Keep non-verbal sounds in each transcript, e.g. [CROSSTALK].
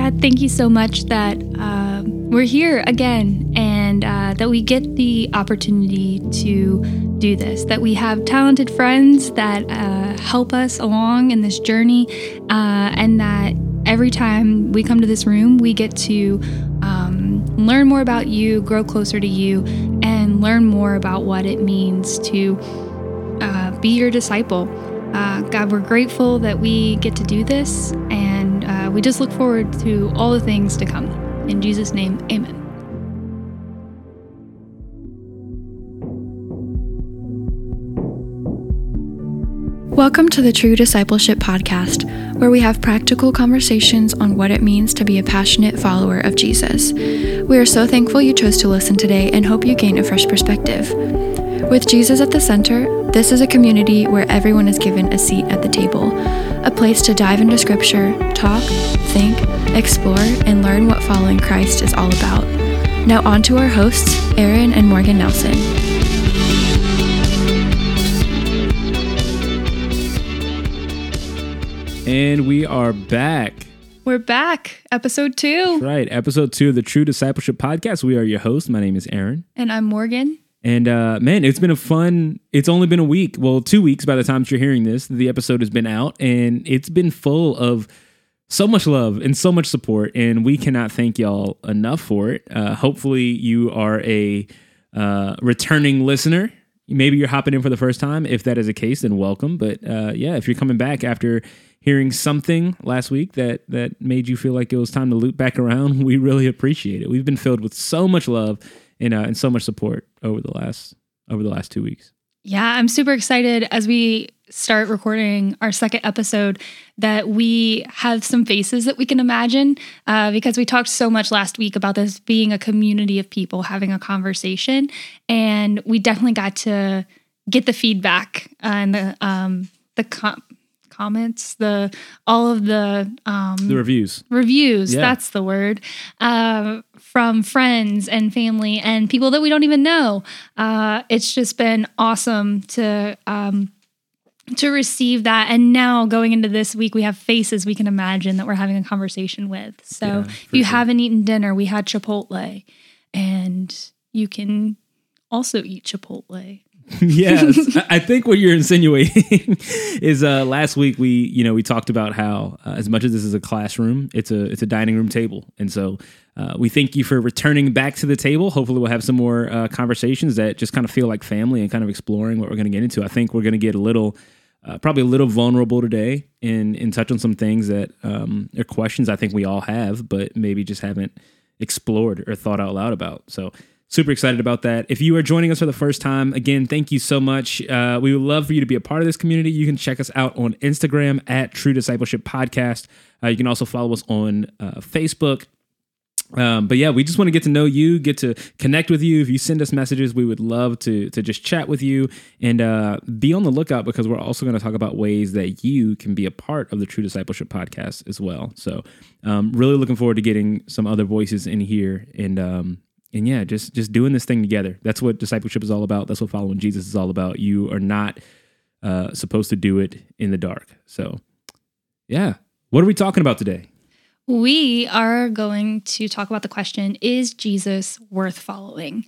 God, thank you so much that uh, we're here again and uh, that we get the opportunity to do this, that we have talented friends that uh, help us along in this journey, uh, and that every time we come to this room, we get to um, learn more about you, grow closer to you, and learn more about what it means to uh, be your disciple. Uh, God, we're grateful that we get to do this, and uh, we just look forward to all the things to come. In Jesus' name, amen. Welcome to the True Discipleship Podcast, where we have practical conversations on what it means to be a passionate follower of Jesus. We are so thankful you chose to listen today and hope you gain a fresh perspective. With Jesus at the center, this is a community where everyone is given a seat at the table, a place to dive into scripture, talk, think, explore, and learn what following Christ is all about. Now, on to our hosts, Ayren and Morgan Nelson. And we are back. We're back, episode two. Right, episode two of the True Discipleship Podcast. We are your hosts. My name is Ayren. And I'm Morgan. And uh, man, it's been a fun. It's only been a week. Well, two weeks by the time you're hearing this. The episode has been out, and it's been full of so much love and so much support. And we cannot thank y'all enough for it. Uh, hopefully, you are a uh, returning listener. Maybe you're hopping in for the first time. If that is the case, then welcome. But uh, yeah, if you're coming back after hearing something last week that that made you feel like it was time to loop back around, [LAUGHS] we really appreciate it. We've been filled with so much love and uh, and so much support over the last over the last two weeks. Yeah, I'm super excited as we start recording our second episode that we have some faces that we can imagine uh, because we talked so much last week about this being a community of people having a conversation, and we definitely got to get the feedback and the um, the com- comments, the all of the um, The reviews. reviews Yeah. that's the word uh, from friends and family and people that we don't even know. Uh, it's just been awesome to um, to receive that. And now going into this week we have faces we can imagine that we're having a conversation with. So Yeah, if you sure. haven't eaten dinner. We had chipotle and you can also eat chipotle [LAUGHS] yes, [LAUGHS] I think what you're insinuating [LAUGHS] is uh, last week we you know we talked about how uh, as much as this is a classroom, it's a it's a dining room table, and so uh, we thank you for returning back to the table. Hopefully, we'll have some more uh, conversations that just kind of feel like family and kind of exploring what we're going to get into. I think we're going to get a little. Uh, probably a little vulnerable today and, in touch on some things that um, are questions I think we all have, but maybe just haven't explored or thought out loud about. So super excited about that. If you are joining us for the first time, again, thank you so much. Uh, we would love for you to be a part of this community. You can check us out on Instagram at True Discipleship Podcast. Uh, you can also follow us on uh, Facebook. Um, but yeah, we just want to get to know you, get to connect with you. If you send us messages, we would love to to just chat with you and uh, be on the lookout because we're also going to talk about ways that you can be a part of the True Discipleship podcast as well. So, um, really looking forward to getting some other voices in here and um, and yeah, just just doing this thing together. That's what discipleship is all about. That's what following Jesus is all about. You are not uh, supposed to do it in the dark. So, yeah, what are we talking about today? We are going to talk about the question Is Jesus worth following?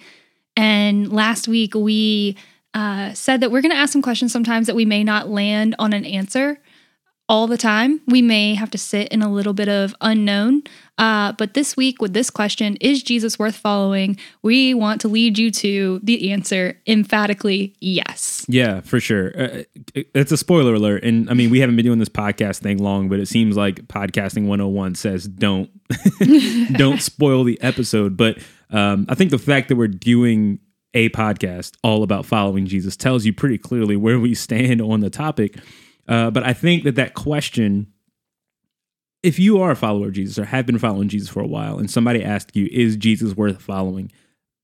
And last week we uh, said that we're going to ask some questions sometimes that we may not land on an answer all the time. We may have to sit in a little bit of unknown. Uh, but this week, with this question, Is Jesus worth following? We want to lead you to the answer emphatically yes. Yeah, for sure. Uh, it's a spoiler alert. And I mean, we haven't been doing this podcast thing long, but it seems like podcasting 101 says don't [LAUGHS] don't spoil the episode. But um, I think the fact that we're doing a podcast all about following Jesus tells you pretty clearly where we stand on the topic. Uh, but I think that that question, if you are a follower of Jesus or have been following Jesus for a while, and somebody asked you, "Is Jesus worth following?"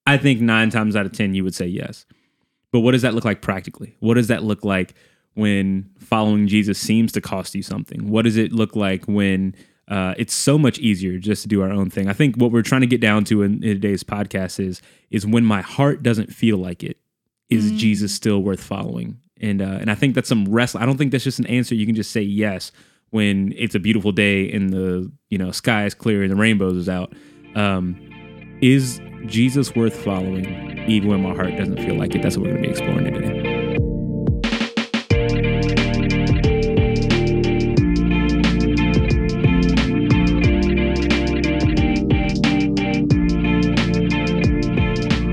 I think nine times out of ten you would say yes. But what does that look like practically? What does that look like when following Jesus seems to cost you something? What does it look like when uh, it's so much easier just to do our own thing? I think what we're trying to get down to in, in today's podcast is is when my heart doesn't feel like it, is Jesus still worth following? And uh, and I think that's some wrestling. I don't think that's just an answer you can just say yes when it's a beautiful day and the you know sky is clear and the rainbows is out. Um, is Jesus worth following even when my heart doesn't feel like it? That's what we're going to be exploring today.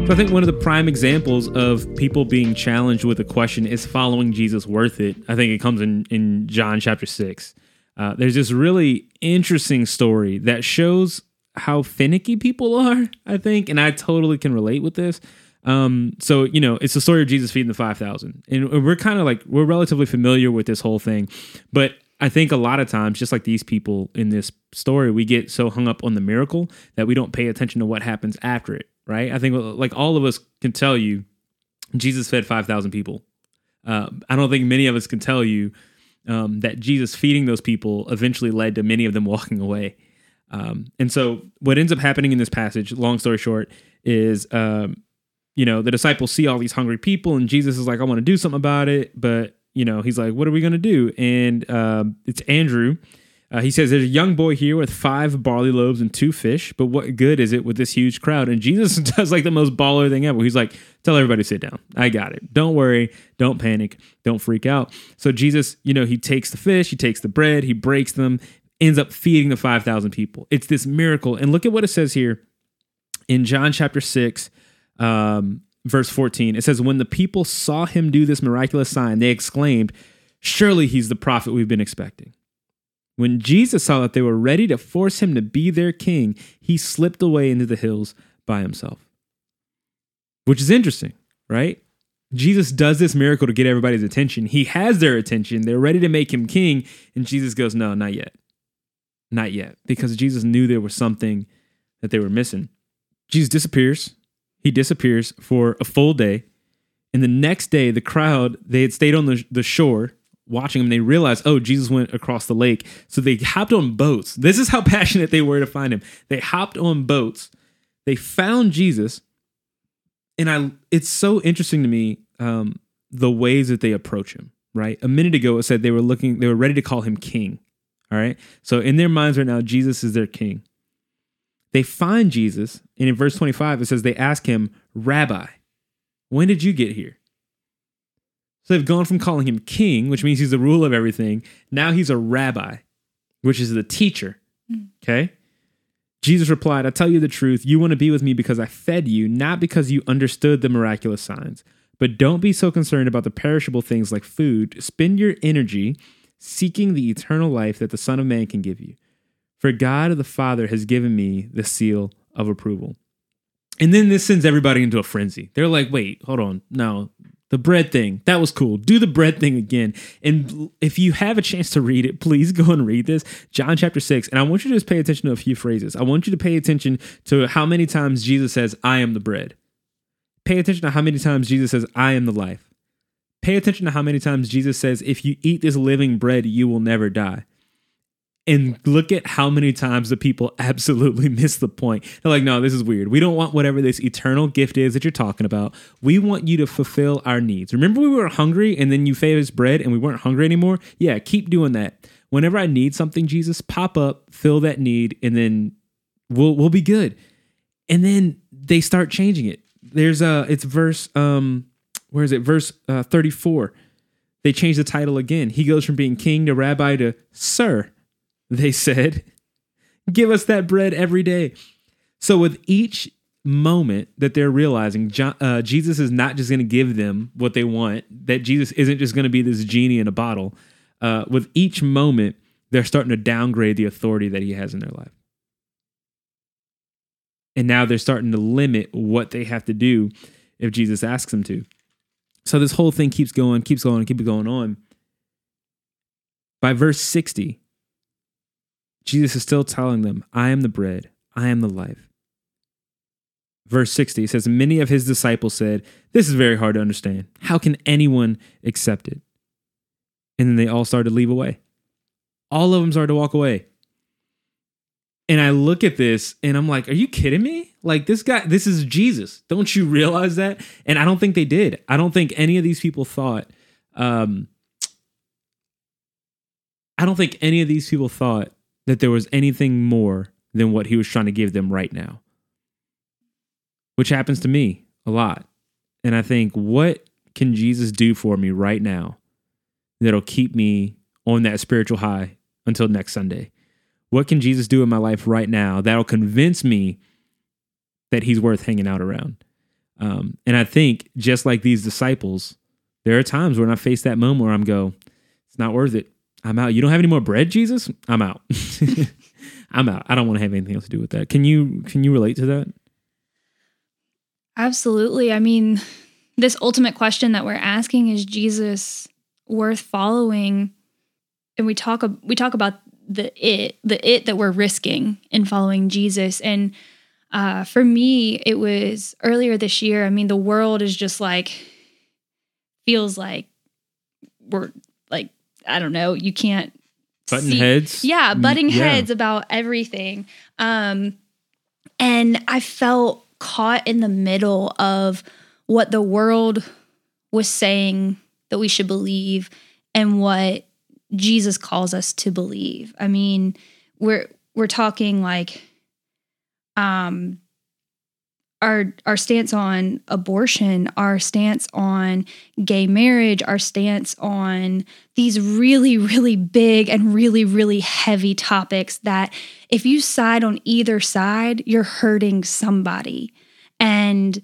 So I think one of the prime examples of people being challenged with a question is following Jesus worth it? I think it comes in, in John chapter 6. Uh, there's this really interesting story that shows how finicky people are, I think, and I totally can relate with this. Um, so you know, it's the story of Jesus feeding the five thousand, and we're kind of like we're relatively familiar with this whole thing, but I think a lot of times, just like these people in this story, we get so hung up on the miracle that we don't pay attention to what happens after it right? I think like all of us can tell you, Jesus fed five thousand people. Uh, I don't think many of us can tell you um, that Jesus feeding those people eventually led to many of them [LAUGHS] walking away. Um, and so, what ends up happening in this passage, long story short, is um, you know the disciples see all these hungry people, and Jesus is like, "I want to do something about it," but you know he's like, "What are we going to do?" And um, it's Andrew uh, he says, There's a young boy here with five barley loaves and two fish, but what good is it with this huge crowd? And Jesus [LAUGHS] does like the most baller thing ever. He's like, Tell everybody to sit down. I got it. Don't worry. Don't panic. Don't freak out. So Jesus, you know, he takes the fish, he takes the bread, he breaks them, ends up feeding the 5,000 people. It's this miracle. And look at what it says here in John chapter 6, um, verse 14. It says, When the people saw him do this miraculous sign, they exclaimed, Surely he's the prophet we've been expecting. When Jesus saw that they were ready to force him to be their king, he slipped away into the hills by himself. Which is interesting, right? Jesus does this miracle to get everybody's attention. He has their attention. They're ready to make him king. And Jesus goes, No, not yet. Not yet. Because Jesus knew there was something that they were missing. Jesus disappears. He disappears for a full day. And the next day, the crowd, they had stayed on the, the shore watching him, they realized, oh, Jesus went across the lake. So they hopped on boats. This is how [LAUGHS] passionate they were to find him. They hopped on boats. They found Jesus. And I it's so interesting to me um, the ways that they approach him, right? A minute ago it said they were looking, they were ready to call him king. All right. So in their minds right now, Jesus is their king. They find Jesus, and in verse 25, it says they ask him, Rabbi, when did you get here? So they've gone from calling him king, which means he's the ruler of everything. Now he's a rabbi, which is the teacher. Mm. Okay. Jesus replied, I tell you the truth. You want to be with me because I fed you, not because you understood the miraculous signs. But don't be so concerned about the perishable things like food. Spend your energy seeking the eternal life that the Son of Man can give you. For God the Father has given me the seal of approval. And then this sends everybody into a frenzy. They're like, wait, hold on. No, the bread thing. That was cool. Do the bread thing again. And if you have a chance to read it, please go and read this. John chapter 6. And I want you to just pay attention to a few phrases. I want you to pay attention to how many times Jesus says, I am the bread. Pay attention to how many times Jesus says, I am the life. Pay attention to how many times Jesus says, If you eat this living bread, you will never die. And look at how many times the people [LAUGHS] absolutely miss the point. They're like, no, this is weird. We don't want whatever this eternal gift is that you're talking about. We want you to fulfill our needs. Remember, we were hungry and then you fed us bread and we weren't hungry anymore? Yeah, keep doing that. Whenever I need something, Jesus, pop up, fill that need, and then we'll we'll be good. And then they start changing it. There's a it's verse um where is it? Verse uh, 34. They change the title again. He goes from being king to rabbi to sir they said. Give us that bread every day. So, with each moment that they're realizing John, uh, Jesus is not just going to give them what they want, that Jesus isn't just going to be this genie in a bottle, uh, with each moment, they're starting to downgrade the authority that he has in their life. And now they're starting to limit what they have to do if Jesus asks them to. So this whole thing keeps going, keeps going, keeps going on. By verse 60, Jesus is still telling them, I am the bread, I am the life. Verse 60 says, Many of his disciples said, This is very hard to understand. How can anyone accept it? And then they all started to leave away. All of them started to walk away. And I look at this and I'm like, Are you kidding me? Like, this guy, this is Jesus. Don't you realize that? And I don't think they did. I don't think any of these people thought, um, I I don't think any of these people thought that there was anything more than what he was trying to give them right now, which happens to me a lot. And I think, what can Jesus do for me right now that'll keep me on that spiritual high until next Sunday? What can Jesus do in my life right now that'll convince me that he's worth hanging out around? Um, and I think, just like these disciples, there are times when I face that moment where I'm go, it's not worth it. I'm out. You don't have any more bread, Jesus? I'm out. [LAUGHS] I'm out. I don't want to have anything else to do with that. Can you can you relate to that? Absolutely. I mean, this ultimate question that we're asking is Jesus worth following? And we talk we talk about the it, the it that we're risking in following Jesus. And uh, for me, it was earlier this year. I mean, the world is just like feels like we're I don't know. You can't butting see, heads. Yeah, butting yeah. heads about everything. Um, and I felt caught in the middle of what the world was saying that we should believe and what Jesus calls us to believe. I mean, we're we're talking like um our our stance on abortion, our stance on gay marriage, our stance on these really really big and really really heavy topics that if you side on either side, you're hurting somebody. And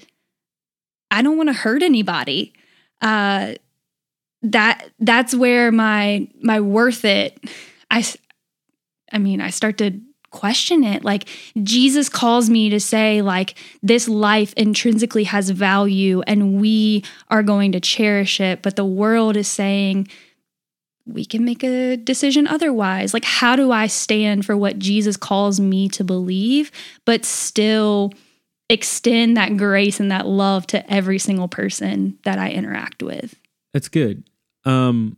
I don't want to hurt anybody. Uh, that that's where my my worth it. I, I mean, I start to question it. Like Jesus calls me to say, like this life intrinsically has value, and we are going to cherish it. But the world is saying we can make a decision otherwise. Like, how do I stand for what Jesus calls me to believe, but still? extend that grace and that love to every single person that I interact with. That's good. Um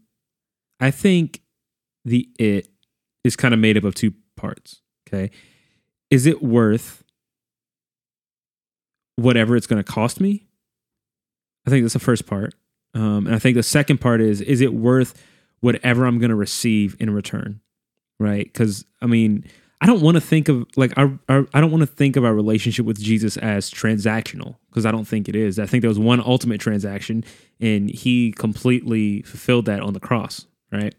I think the it is kind of made up of two parts, okay? Is it worth whatever it's going to cost me? I think that's the first part. Um and I think the second part is is it worth whatever I'm going to receive in return? Right? Cuz I mean, I don't want to think of like our, our I don't want to think of our relationship with Jesus as transactional because I don't think it is. I think there was one ultimate transaction and he completely fulfilled that on the cross, right?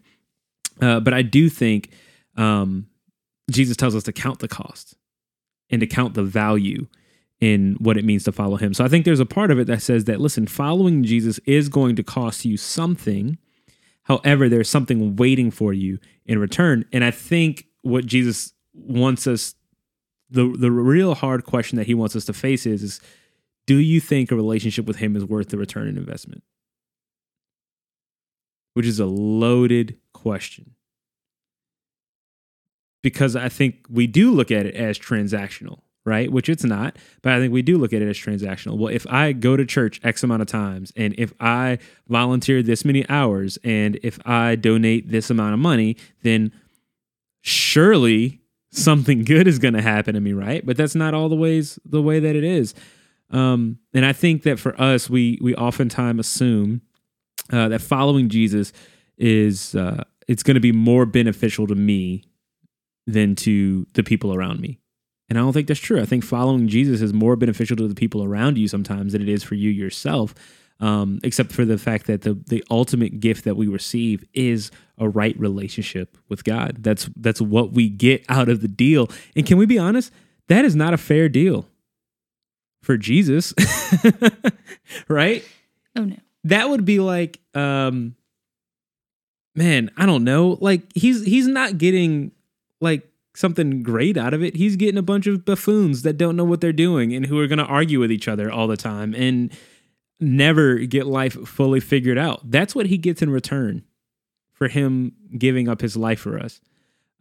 Uh, but I do think um, Jesus tells us to count the cost and to count the value in what it means to follow him. So I think there's a part of it that says that listen, following Jesus is going to cost you something. However, there's something waiting for you in return. And I think what Jesus wants us the the real hard question that he wants us to face is, is do you think a relationship with him is worth the return on investment? Which is a loaded question. Because I think we do look at it as transactional, right? Which it's not, but I think we do look at it as transactional. Well, if I go to church X amount of times, and if I volunteer this many hours, and if I donate this amount of money, then surely something [LAUGHS] good is going to happen to me, right? But that's not all the ways the way that it is. Um, and I think that for us, we we oftentimes assume uh, that following Jesus is uh, it's going to be more beneficial to me than to the people around me. And I don't think that's true. I think following Jesus is more beneficial to the people around you sometimes than it is for you yourself um, except for the fact that the the ultimate gift that we receive is a right relationship with God. That's that's what we get out of the deal. And can we be honest? That is not a fair deal for Jesus, [LAUGHS] right? Oh no. That would be like, um, man, I don't know. Like he's he's not getting like something great out of it. He's getting a bunch of buffoons that don't know what they're doing and who are going to argue with each other all the time and never get life fully figured out. That's what he gets in return for him giving up his life for us.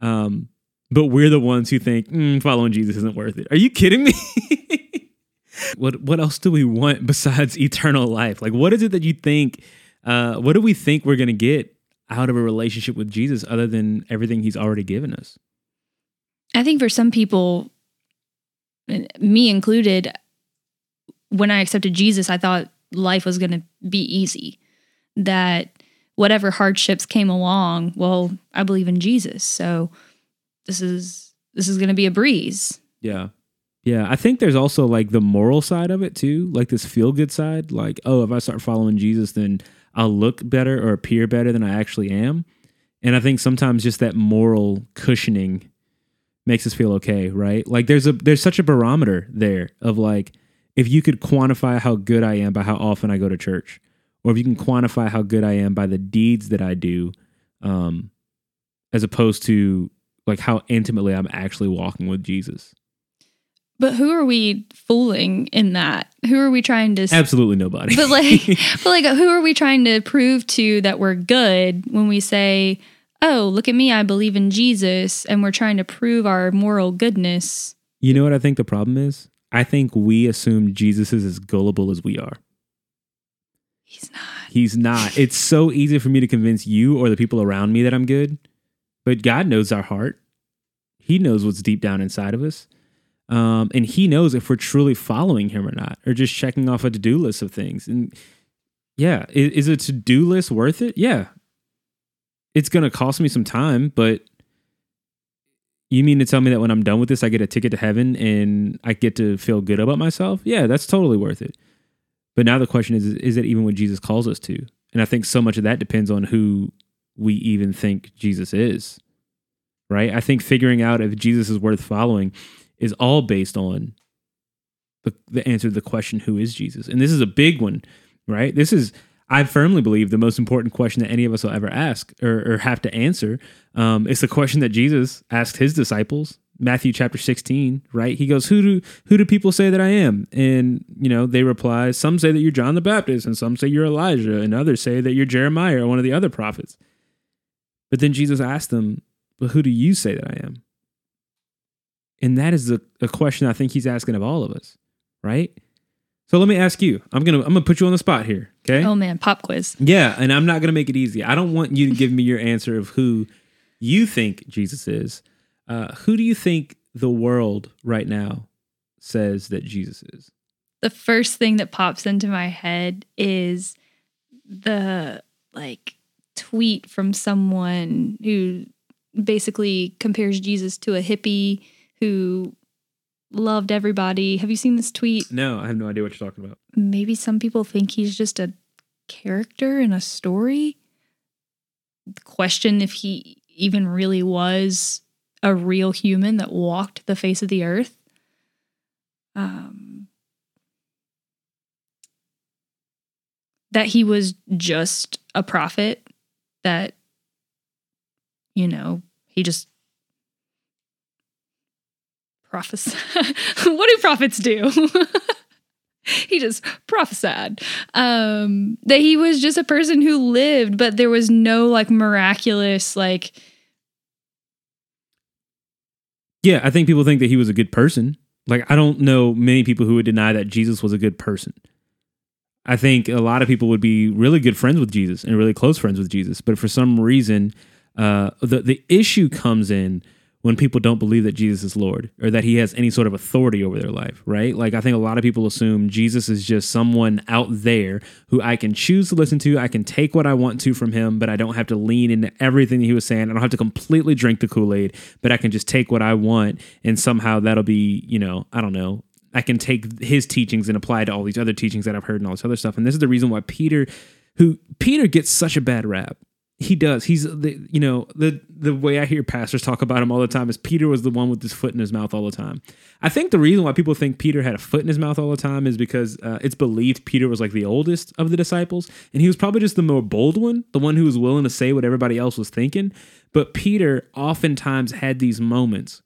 Um, but we're the ones who think mm, following Jesus isn't worth it. Are you kidding me? [LAUGHS] what what else do we want besides eternal life? Like, what is it that you think? Uh, what do we think we're gonna get out of a relationship with Jesus other than everything He's already given us? I think for some people, me included, when I accepted Jesus, I thought life was going to be easy, that whatever hardships came along, well, I believe in Jesus. So this is this is going to be a breeze. Yeah. Yeah, I think there's also like the moral side of it too, like this feel good side. Like, oh, if I start following Jesus, then I'll look better or appear better than I actually am. And I think sometimes just that moral cushioning makes us feel okay, right? Like there's a there's such a barometer there of like if you could quantify how good I am by how often I go to church, or if you can quantify how good I am by the deeds that I do, um, as opposed to like how intimately I'm actually walking with Jesus. But who are we fooling in that? Who are we trying to Absolutely nobody. But like [LAUGHS] but like who are we trying to prove to that we're good when we say, "Oh, look at me, I believe in Jesus," and we're trying to prove our moral goodness? You know what I think the problem is? I think we assume Jesus is as gullible as we are. He's not. He's not. [LAUGHS] it's so easy for me to convince you or the people around me that I'm good, but God knows our heart. He knows what's deep down inside of us. Um, and he knows if we're truly following him or not, or just checking off a to do list of things. And yeah, is, is a to do list worth it? Yeah. It's going to cost me some time, but you mean to tell me that when I'm done with this, I get a ticket to heaven and I get to feel good about myself? Yeah, that's totally worth it. But now the question is, is it even what Jesus calls us to? And I think so much of that depends on who we even think Jesus is, right? I think figuring out if Jesus is worth following is all based on the, the answer to the question, who is Jesus? And this is a big one, right? This is, I firmly believe, the most important question that any of us will ever ask or, or have to answer. Um, it's the question that Jesus asked his disciples Matthew chapter 16, right? He goes, "Who do who do people say that I am?" And, you know, they reply, "Some say that you're John the Baptist, and some say you're Elijah, and others say that you're Jeremiah or one of the other prophets." But then Jesus asked them, "But who do you say that I am?" And that is a, a question I think he's asking of all of us, right? So let me ask you. I'm gonna I'm gonna put you on the spot here. Okay. Oh man, pop quiz. Yeah, and I'm not gonna make it easy. I don't want you to give me your answer of who you think Jesus is. Uh, who do you think the world right now says that Jesus is? The first thing that pops into my head is the like tweet from someone who basically compares Jesus to a hippie who loved everybody. Have you seen this tweet? No, I have no idea what you're talking about. Maybe some people think he's just a character in a story. Question if he even really was a real human that walked the face of the earth. Um, that he was just a prophet, that, you know, he just prophesied. [LAUGHS] what do prophets do? [LAUGHS] he just prophesied um, that he was just a person who lived, but there was no like miraculous, like, Yeah, I think people think that he was a good person. Like, I don't know many people who would deny that Jesus was a good person. I think a lot of people would be really good friends with Jesus and really close friends with Jesus, but for some reason, uh, the the issue comes in when people don't believe that Jesus is Lord or that he has any sort of authority over their life, right? Like I think a lot of people assume Jesus is just someone out there who I can choose to listen to. I can take what I want to from him, but I don't have to lean into everything he was saying. I don't have to completely drink the Kool-Aid, but I can just take what I want and somehow that'll be, you know, I don't know, I can take his teachings and apply to all these other teachings that I've heard and all this other stuff. And this is the reason why Peter, who Peter gets such a bad rap, he does. He's the you know the the way I hear pastors talk about him all the time is Peter was the one with his foot in his mouth all the time. I think the reason why people think Peter had a foot in his mouth all the time is because uh, it's believed Peter was like the oldest of the disciples, and he was probably just the more bold one, the one who was willing to say what everybody else was thinking. But Peter oftentimes had these moments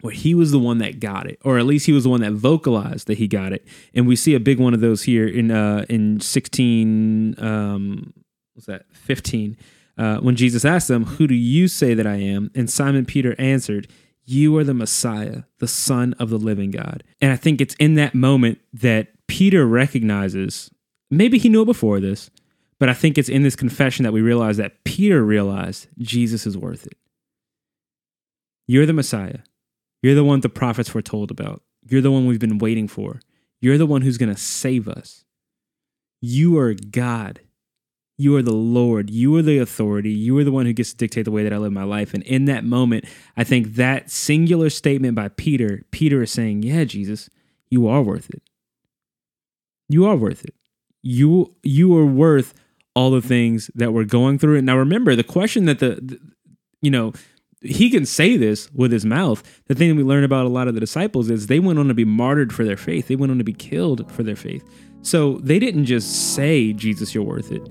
where he was the one that got it, or at least he was the one that vocalized that he got it. And we see a big one of those here in uh, in sixteen. Um, was that 15 uh, when jesus asked them who do you say that i am? and simon peter answered you are the messiah the son of the living god. And i think it's in that moment that peter recognizes maybe he knew it before this but i think it's in this confession that we realize that peter realized jesus is worth it. You're the messiah. You're the one the prophets foretold about. You're the one we've been waiting for. You're the one who's going to save us. You are god You are the Lord. You are the authority. You are the one who gets to dictate the way that I live my life. And in that moment, I think that singular statement by Peter, Peter is saying, Yeah, Jesus, you are worth it. You are worth it. You you are worth all the things that we're going through. And now remember the question that the, the you know, he can say this with his mouth. The thing we learn about a lot of the disciples is they went on to be martyred for their faith. They went on to be killed for their faith. So they didn't just say, Jesus, you're worth it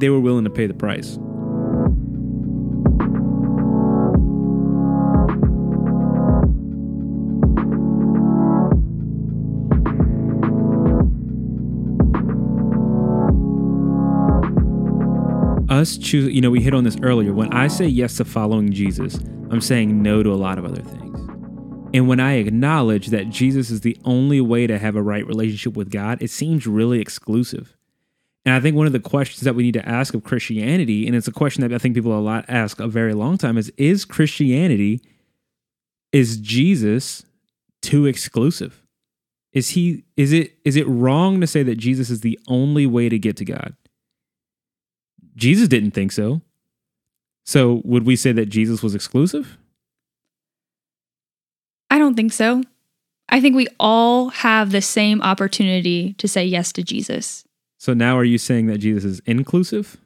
they were willing to pay the price. Us choose, you know, we hit on this earlier. When I say yes to following Jesus, I'm saying no to a lot of other things. And when I acknowledge that Jesus is the only way to have a right relationship with God, it seems really exclusive. And I think one of the questions that we need to ask of Christianity, and it's a question that I think people a lot ask a very long time, is is Christianity, is Jesus too exclusive? Is he is it is it wrong to say that Jesus is the only way to get to God? Jesus didn't think so. So would we say that Jesus was exclusive? I don't think so. I think we all have the same opportunity to say yes to Jesus. So now are you saying that Jesus is inclusive?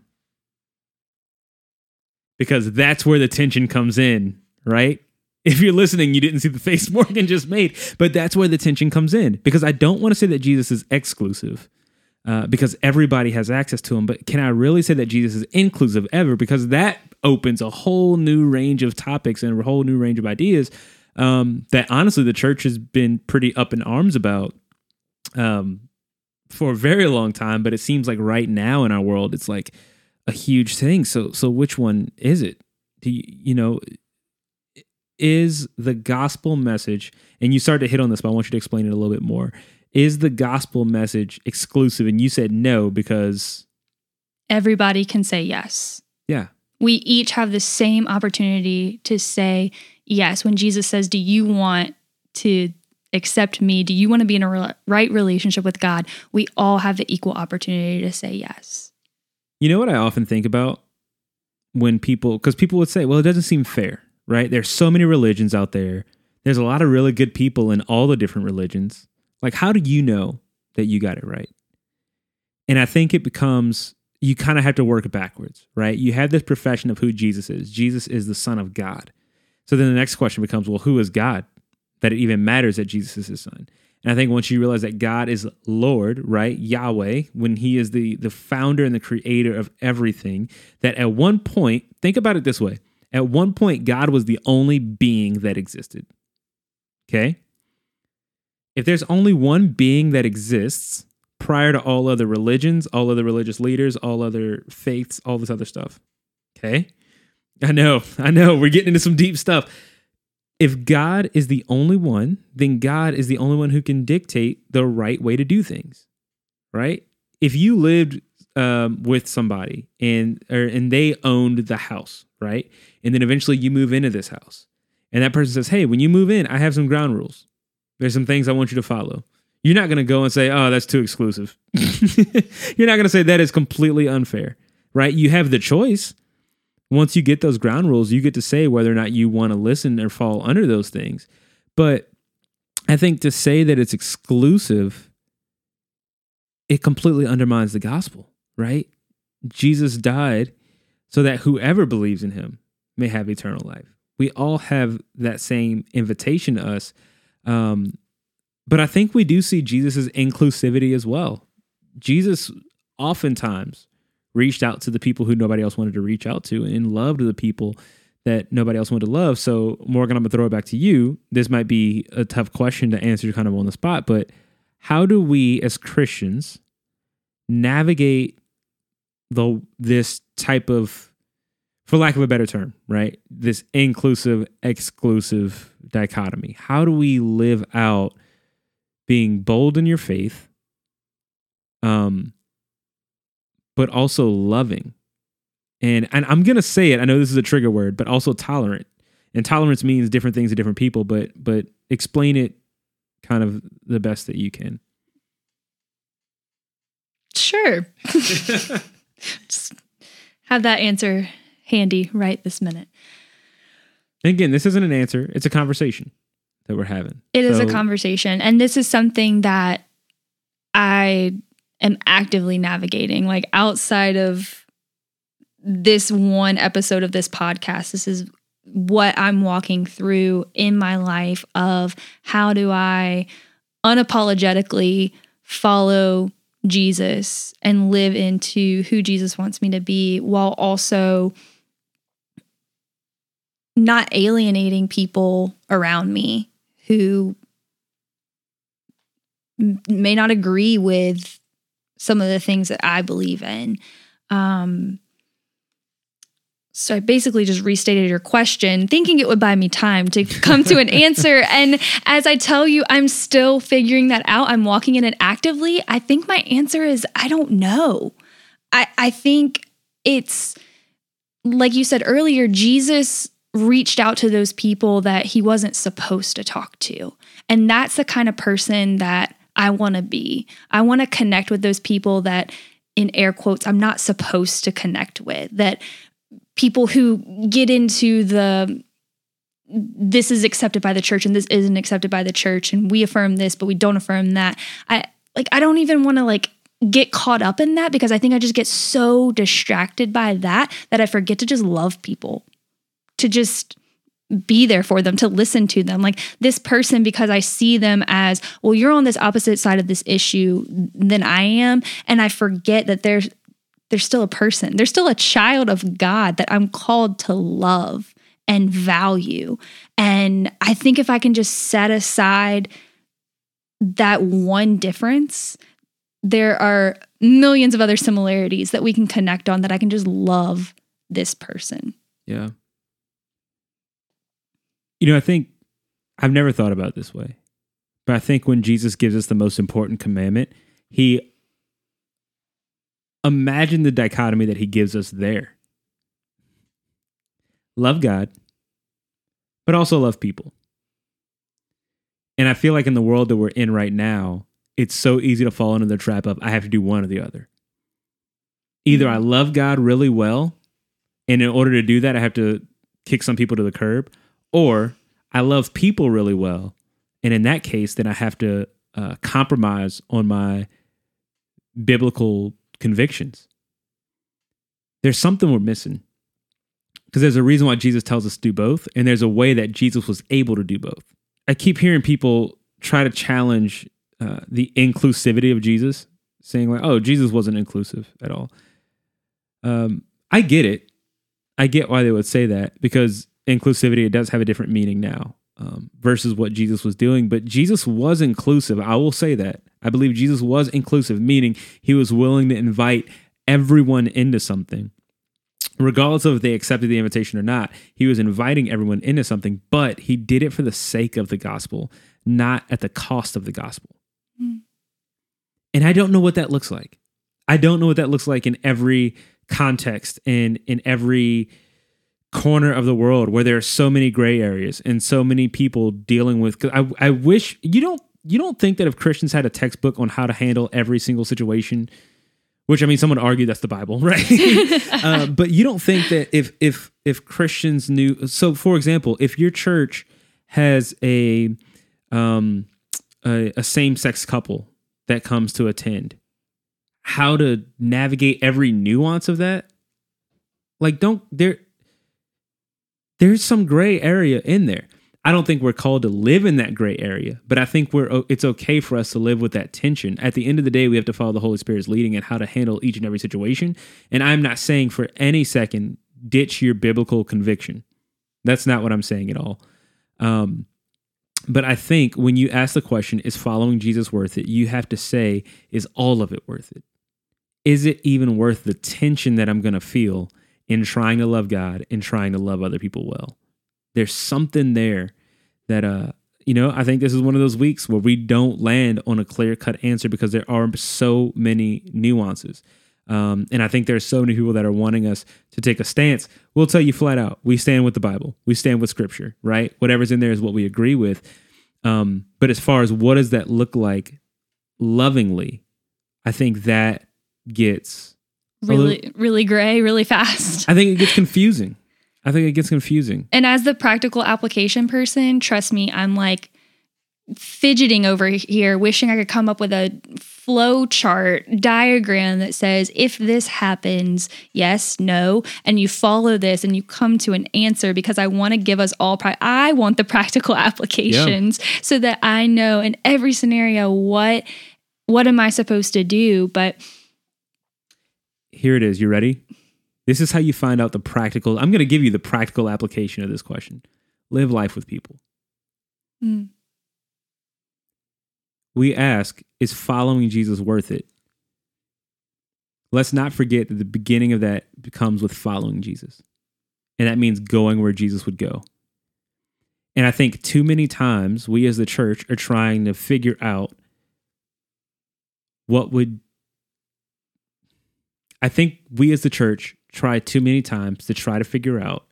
Because that's where the tension comes in, right? If you're listening, you didn't see the face [LAUGHS] Morgan just made, but that's where the tension comes in. Because I don't want to say that Jesus is exclusive, uh, because everybody has access to him. But can I really say that Jesus is inclusive ever? Because that opens a whole new range of topics and a whole new range of ideas um, that honestly the church has been pretty up in arms about. Um, for a very long time, but it seems like right now in our world it's like a huge thing. So so which one is it? Do you, you know is the gospel message and you started to hit on this, but I want you to explain it a little bit more. Is the gospel message exclusive? And you said no because everybody can say yes. Yeah. We each have the same opportunity to say yes. When Jesus says, Do you want to accept me? Do you want to be in a re- right relationship with God? We all have the equal opportunity to say yes. You know what I often think about when people, because people would say, well, it doesn't seem fair, right? There's so many religions out there. There's a lot of really good people in all the different religions. Like, how do you know that you got it right? And I think it becomes, you kind of have to work backwards, right? You have this profession of who Jesus is. Jesus is the Son of God. So then the next question becomes, well, who is God? That it even matters that Jesus is his son. And I think once you realize that God is Lord, right? Yahweh, when he is the the founder and the creator of everything, that at one point, think about it this way. At one point God was the only being that existed. Okay? If there's only one being that exists prior to all other religions, all other religious leaders, all other faiths, all this other stuff. Okay? I know. [LAUGHS] I know. We're getting into some deep stuff if God is the only one, then God is the only one who can dictate the right way to do things, right? If you lived um, with somebody and or, and they owned the house, right, and then eventually you move into this house, and that person says, "Hey, when you move in, I have some ground rules. There's some things I want you to follow." You're not going to go and say, "Oh, that's too exclusive." [LAUGHS] You're not going to say that is completely unfair, right? You have the choice once you get those ground rules, you get to say whether or not you want to listen or fall under those things. But I think to say that it's exclusive, it completely undermines the gospel, right? Jesus died so that whoever believes in him may have eternal life. We all have that same invitation to us. Um, but I think we do see Jesus' inclusivity as well. Jesus oftentimes reached out to the people who nobody else wanted to reach out to and loved the people that nobody else wanted to love. So, Morgan, I'm going to throw it back to you. This might be a tough question to answer kind of on the spot, but how do we as Christians navigate the this type of for lack of a better term, right? This inclusive exclusive dichotomy. How do we live out being bold in your faith um but also loving. And and I'm gonna say it. I know this is a trigger word, but also tolerant. And tolerance means different things to different people. But but explain it kind of the best that you can. Sure. [LAUGHS] Just have that answer handy right this minute. Again, this isn't an answer, it's a conversation that we're having. It is So- a conversation. And this is something that I am actively navigating. Like outside of this one episode of this podcast, this is what I'm walking through in my life of how do I unapologetically follow Jesus and live into who Jesus wants me to be while also not alienating people around me who may not agree with some of the things that I believe in. Um, so I basically just restated your question, thinking it would buy me time to [LAUGHS] come to an answer. And as I tell you, I'm still figuring that out. I'm walking in it actively. I think my answer is I don't know. I, I think it's like you said earlier, Jesus reached out to those people that he wasn't supposed to talk to. And that's the kind of person that I want to be. I want to connect with those people that, in air quotes, I'm not supposed to connect with. That people who get into the this is accepted by the church and this isn't accepted by the church and we affirm this but we don't affirm that i like i don't even want to like get caught up in that because i think i just get so distracted by that that i forget to just love people to just be there for them to listen to them like this person because i see them as well you're on this opposite side of this issue than i am and i forget that there's they're still a person. They're still a child of God that I'm called to love and value. And I think if I can just set aside that one difference, there are millions of other similarities that we can connect on that I can just love this person. Yeah. You know, I think I've never thought about this way, but I think when Jesus gives us the most important commandment, he imagine the dichotomy that he gives us there. Love God, but also love people. And I feel like in the world that we're in right now, it's so easy to fall into the trap of I have to do one or the other. Either I love God really well, and in order to do that, I have to kick some people to the curb, or I love people really well, and in that case, then I have to uh, compromise on my biblical convictions. There's something we're missing because there's a reason why Jesus tells us to do both, and there's a way that Jesus was able to do both. I keep hearing people try to challenge uh, the inclusivity of Jesus, saying like, "Oh, Jesus wasn't inclusive at all." Um, I get it. I get why they would say that because inclusivity it does have a different meaning now um, versus what Jesus was doing. But Jesus was inclusive. I will say that. I believe Jesus was inclusive, meaning he was willing to invite everyone into something. Regardless of if they accepted the invitation or not, he was inviting everyone into something, but he did it for the sake of the gospel, not at the cost of the gospel. Mm. And I don't know what that looks like. I don't know what that looks like in every context and in every corner of the world where there are so many gray areas and so many people dealing with cuz I I wish you don't you don't think that if Christians had a textbook on how to handle every single situation which I mean someone argued that's the Bible, [LAUGHS] right? [LAUGHS] uh, but you don't think that if if if Christians knew so for example, if your church has a um a, a same-sex couple that comes to attend how to navigate every nuance of that like don't there there's some gray area in there. I don't think we're called to live in that gray area but i think we're it's okay for us to live with that tension. At the end of the day we have to follow the holy spirit's leading and how to handle each and every situation. And i'm not saying for any second ditch your biblical conviction. That's not what i'm saying at all. Um, but I think when you ask the question, is following Jesus worth it? You have to say, is all of it worth it? Is it even worth the tension that I'm going to feel in trying to love God and trying to love other people well? There's something there that, uh, you know, I think this is one of those weeks where we don't land on a clear cut answer because there are so many nuances. Um, and I think there's so many people that are wanting us to take a stance. We'll tell you flat out, we stand with the Bible, we stand with Scripture, right? Whatever's in there is what we agree with. Um, but as far as what does that look like lovingly, I think that gets really really gray really fast I think it gets [LAUGHS] confusing. I think it gets confusing. and as the practical application person trust me i'm like fidgeting over here wishing i could come up with a flow chart diagram that says if this happens yes no and you follow this and you come to an answer because i want to give us all pri- i want the [LAUGHS] practical applications so that i know in every scenario what what am i supposed to do but Here it is. You ready? This is how you find out the practical. I'm going to give you the practical application of this question. Live life with people. mm, We ask, is following Jesus worth it? Let's not forget that the beginning of that comes with following Jesus. And that means going where Jesus would go. And I think too many times we as the church are trying to figure out what would. I think we as the church try too many times to try to figure out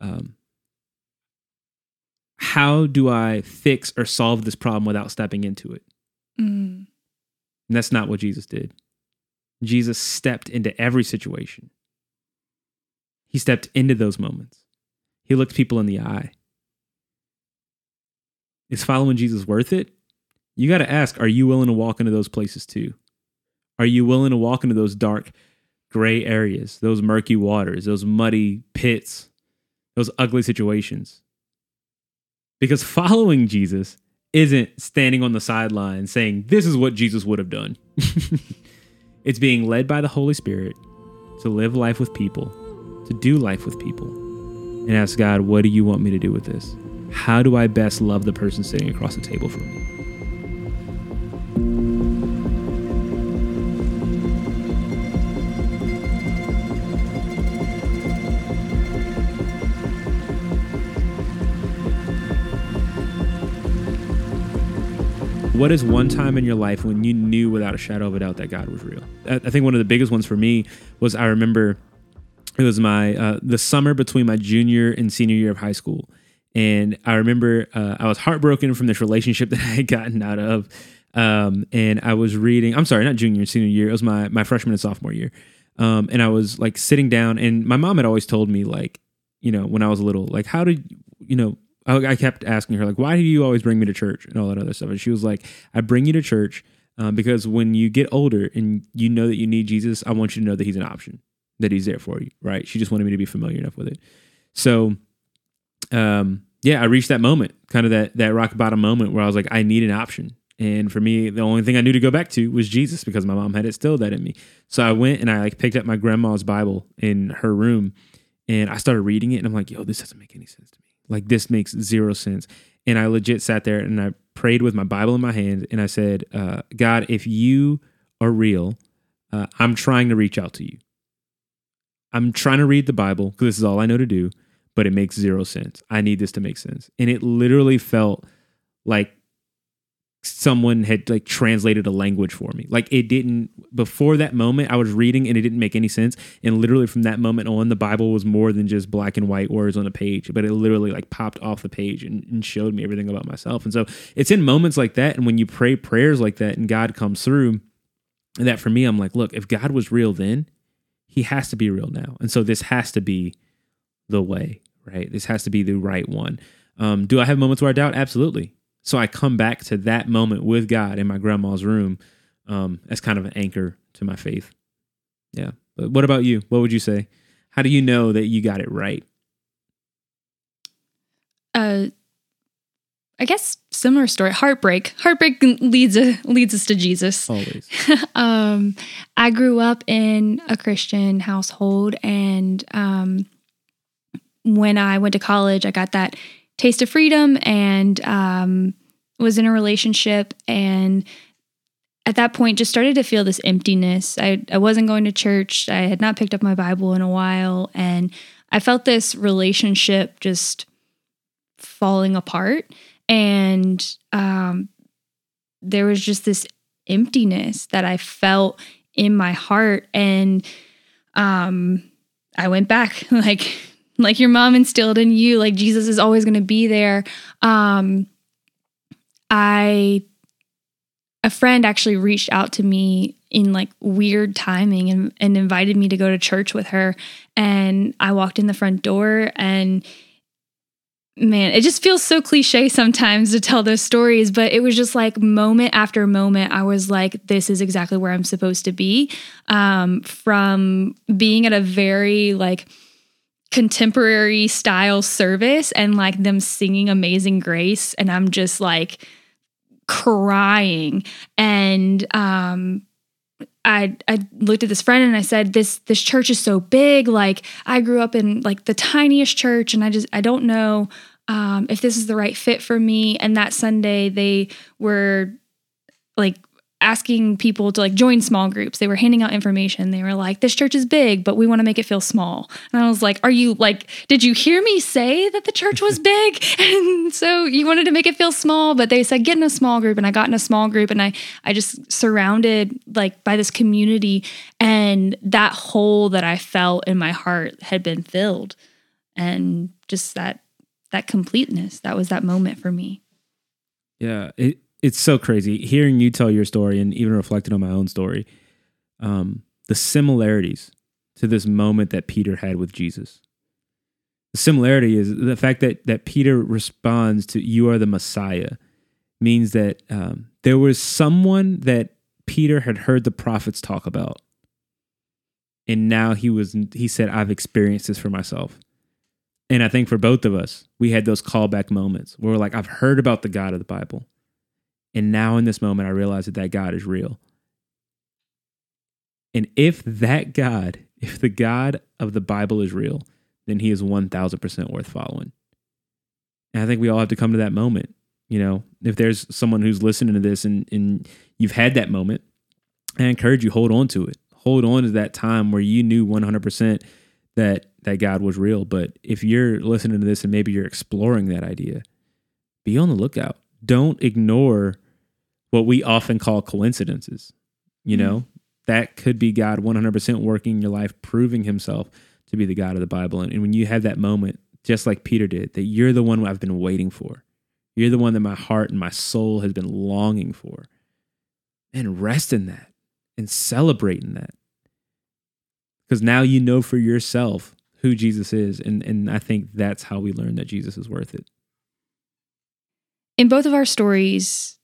um, how do I fix or solve this problem without stepping into it? mm, And that's not what Jesus did. Jesus stepped into every situation. He stepped into those moments. He looked people in the eye. Is following Jesus worth it? You got to ask, are you willing to walk into those places too? Are you willing to walk into those dark, gray areas, those murky waters, those muddy pits, those ugly situations? Because following Jesus isn't standing on the sideline saying, This is what Jesus would have done. [LAUGHS] it's being led by the Holy Spirit to live life with people, to do life with people, and ask God, What do you want me to do with this? How do I best love the person sitting across the table from me? What is one time in your life when you knew without a shadow of a doubt that God was real? I, think one of the biggest ones for me was I remember it was my uh, the summer between my junior and senior year of high school, and I remember uh, I was heartbroken from this relationship [LAUGHS] that I had gotten out of, um, and I was reading. I'm sorry, not junior and senior year. It was my my freshman and sophomore year, um, and I was like sitting down, and my mom had always told me like, you know, when I was little, like, how did you know? I, kept asking her like, why do you always bring me to church and all that other stuff? And she was like, I bring you to church um, because when you get older and you know that you need Jesus, I want you to know that He's an option, that He's there for you. Right? She just wanted me to be familiar enough with it. So, um, yeah, I reached that moment, kind of that that rock bottom moment where I was like, I need an option. And for me, the only thing I knew to go back to was Jesus because my mom had instilled that in me. So I went and I like picked up my grandma's Bible in her room and I started reading it and I'm like, yo, this doesn't make any sense to me. Like this makes zero sense. And I legit sat there and I prayed with my Bible in my hand and I said, uh, God, if you are real, uh, I'm trying to reach out to you. I'm trying to read the Bible because this is all I know to do, but it makes zero sense. I need this to make sense. And it literally felt like someone had like translated a language for me. Like it didn't before that moment I was reading and it didn't make any sense and literally from that moment on the Bible was more than just black and white words on a page, but it literally like popped off the page and, and showed me everything about myself. And so it's in moments like that and when you pray prayers like that and God comes through that for me I'm like, look, if God was real then, he has to be real now. And so this has to be the way, right? This has to be the right one. Um, do I have moments where I doubt? Absolutely. So I come back to that moment with God in my grandma's room um, as kind of an anchor to my faith. Yeah. But what about you? What would you say? How do you know that you got it right? uh i guess similar story heartbreak heartbreak leads uh, leads us to jesus Always. [LAUGHS] um, I grew up in a Christian household, and um, when I went to college, I got that taste of freedom and um, was in a relationship. And at that point, just started to feel this emptiness. I, I wasn't going to church, I had not picked up my Bible in a while, and I felt this relationship just falling apart. And um, there was just this emptiness that I felt in my heart and um I went back [LAUGHS] like like your mom instilled in you like Jesus is always going to be there um I a friend actually reached out to me in like weird timing and, and invited me to go to church with her. And I walked in the front door and man, it just feels so cliche sometimes to tell those stories, but it was just like moment after moment, I was like, this is exactly where I'm supposed to be. Um, from being at a very like contemporary style service and like them singing Amazing Grace, and I'm just like crying. And um, I I looked at this friend and I said this this church is so big like I grew up in like the tiniest church and I just I don't know um, if this is the right fit for me and that Sunday they were like asking people to like join small groups. They were handing out information. They were like, this church is big, but we want to make it feel small. And I was like, are you like, did you hear me say that the church was [LAUGHS] big? and so you wanted to make it feel small, but they said, get in a small group. And I got in a small group and I, I just surrounded like by this community and that hole that I felt in my heart had been filled. And just that, that completeness, that was that moment for me. Yeah. It, it's so crazy hearing you tell your story and even reflecting on my own story. Um, the similarities to this moment that Peter had with Jesus. The similarity is the fact that that Peter responds to "You are the Messiah," means that um, there was someone that Peter had heard the prophets talk about, and now he was he said, "I've experienced this for myself." And I think for both of us, we had those callback moments where we're like, "I've heard about the God of the Bible." And now in this moment, I realize that that God is real. And if that God, if the God of the Bible is real, then he is 1000% worth following. And I think we all have to come to that moment. You know, if there's someone who's listening to this and, and you've had that moment, I encourage you, hold on to it. Hold on to that time where you knew 100% that, that God was real. But if you're listening to this and maybe you're exploring that idea, be on the lookout don't ignore what we often call coincidences. You mm-hmm. know, that could be God 100% working in your life, proving himself to be the God of the Bible. And, and when you have that moment, just like Peter did, that you're the one I've been waiting for, you're the one that my heart and my soul has been longing for, and rest in that and celebrate in that. Because now you know for yourself who Jesus is. And, and I think that's how we learn that Jesus is worth it. In both of our stories,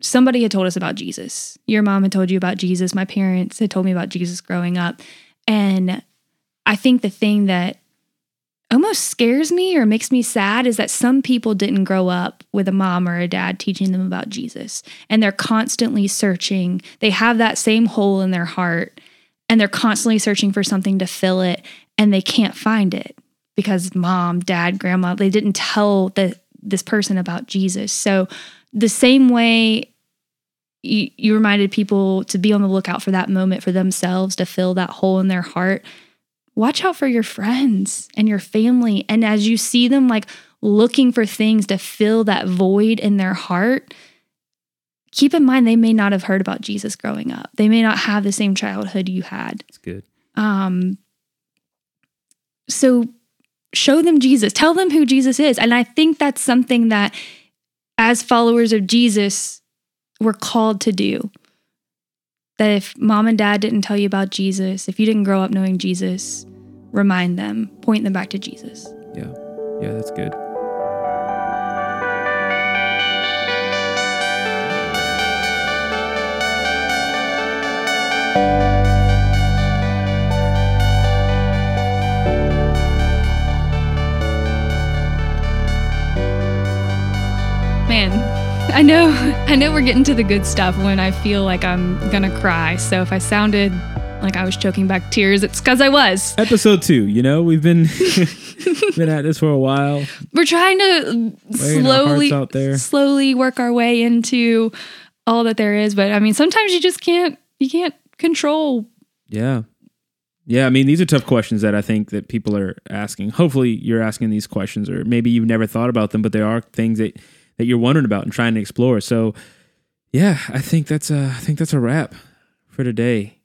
somebody had told us about Jesus. Your mom had told you about Jesus. My parents had told me about Jesus growing up. And I think the thing that almost scares me or makes me sad is that some people didn't grow up with a mom or a dad teaching them about Jesus. And they're constantly searching. They have that same hole in their heart and they're constantly searching for something to fill it and they can't find it because mom, dad, grandma, they didn't tell the this person about Jesus. So the same way you, you reminded people to be on the lookout for that moment for themselves to fill that hole in their heart, watch out for your friends and your family. And as you see them like looking for things to fill that void in their heart, keep in mind they may not have heard about Jesus growing up. They may not have the same childhood you had. That's good. Um so show them Jesus. Tell them who Jesus is. And I think that's something that as followers of Jesus, we're called to do. That if mom and dad didn't tell you about Jesus, if you didn't grow up knowing Jesus, remind them, point them back to Jesus. Yeah. Yeah, that's good. I know, I know we're getting to the good stuff when I feel like I'm gonna cry. So if I sounded like I was choking back tears, it's because I was. Episode two, you know, we've been [LAUGHS] been at this for a while. We're trying to slowly, slowly work our way into all that there is. But I mean, sometimes you just can't, you can't control. Yeah, yeah, I mean, these are tough questions that I think that people are asking. Hopefully, you're asking these questions, or maybe you've never thought about them, but there are things that that you're wondering about and trying to explore. So, yeah, I think that's a I think that's a wrap for today.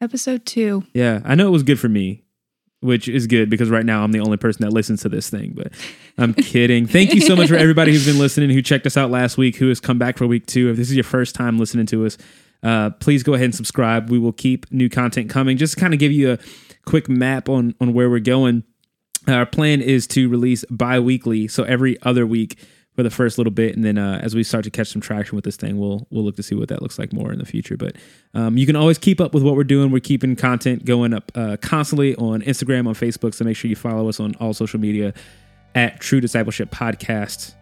Episode two. Yeah, I know it was good for me, which is good because right now I'm the only person that listens to this thing. But I'm [LAUGHS] kidding. Thank you so much for everybody who's been listening, who checked us out last week, who has come back for week two. If this is your first time listening to us, uh, please go ahead and subscribe. We will keep new content coming. Just kind of give you a quick map on on where we're going. Our plan is to release bi-weekly, so every other week for the first little bit, and then uh, as we start to catch some traction with this thing, we'll we'll look to see what that looks like more in the future. But um, you can always keep up with what we're doing. We're keeping content going up uh, constantly on Instagram, on Facebook. So make sure you follow us on all social media at True Discipleship Podcast.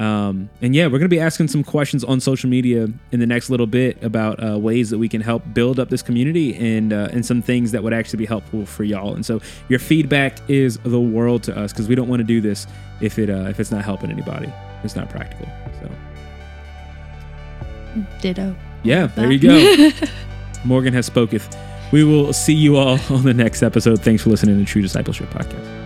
Um, and yeah, we're going to be asking some questions on social media in the next little bit about uh, ways that we can help build up this community and uh, and some things that would actually be helpful for y'all. And so your feedback is the world to us because we don't want to do this if it uh, if it's not helping anybody. It's not practical. So Ditto. yeah, there you go. [LAUGHS] Morgan has spoketh. We will see you all on the next episode. Thanks for listening to True Discipleship Podcast.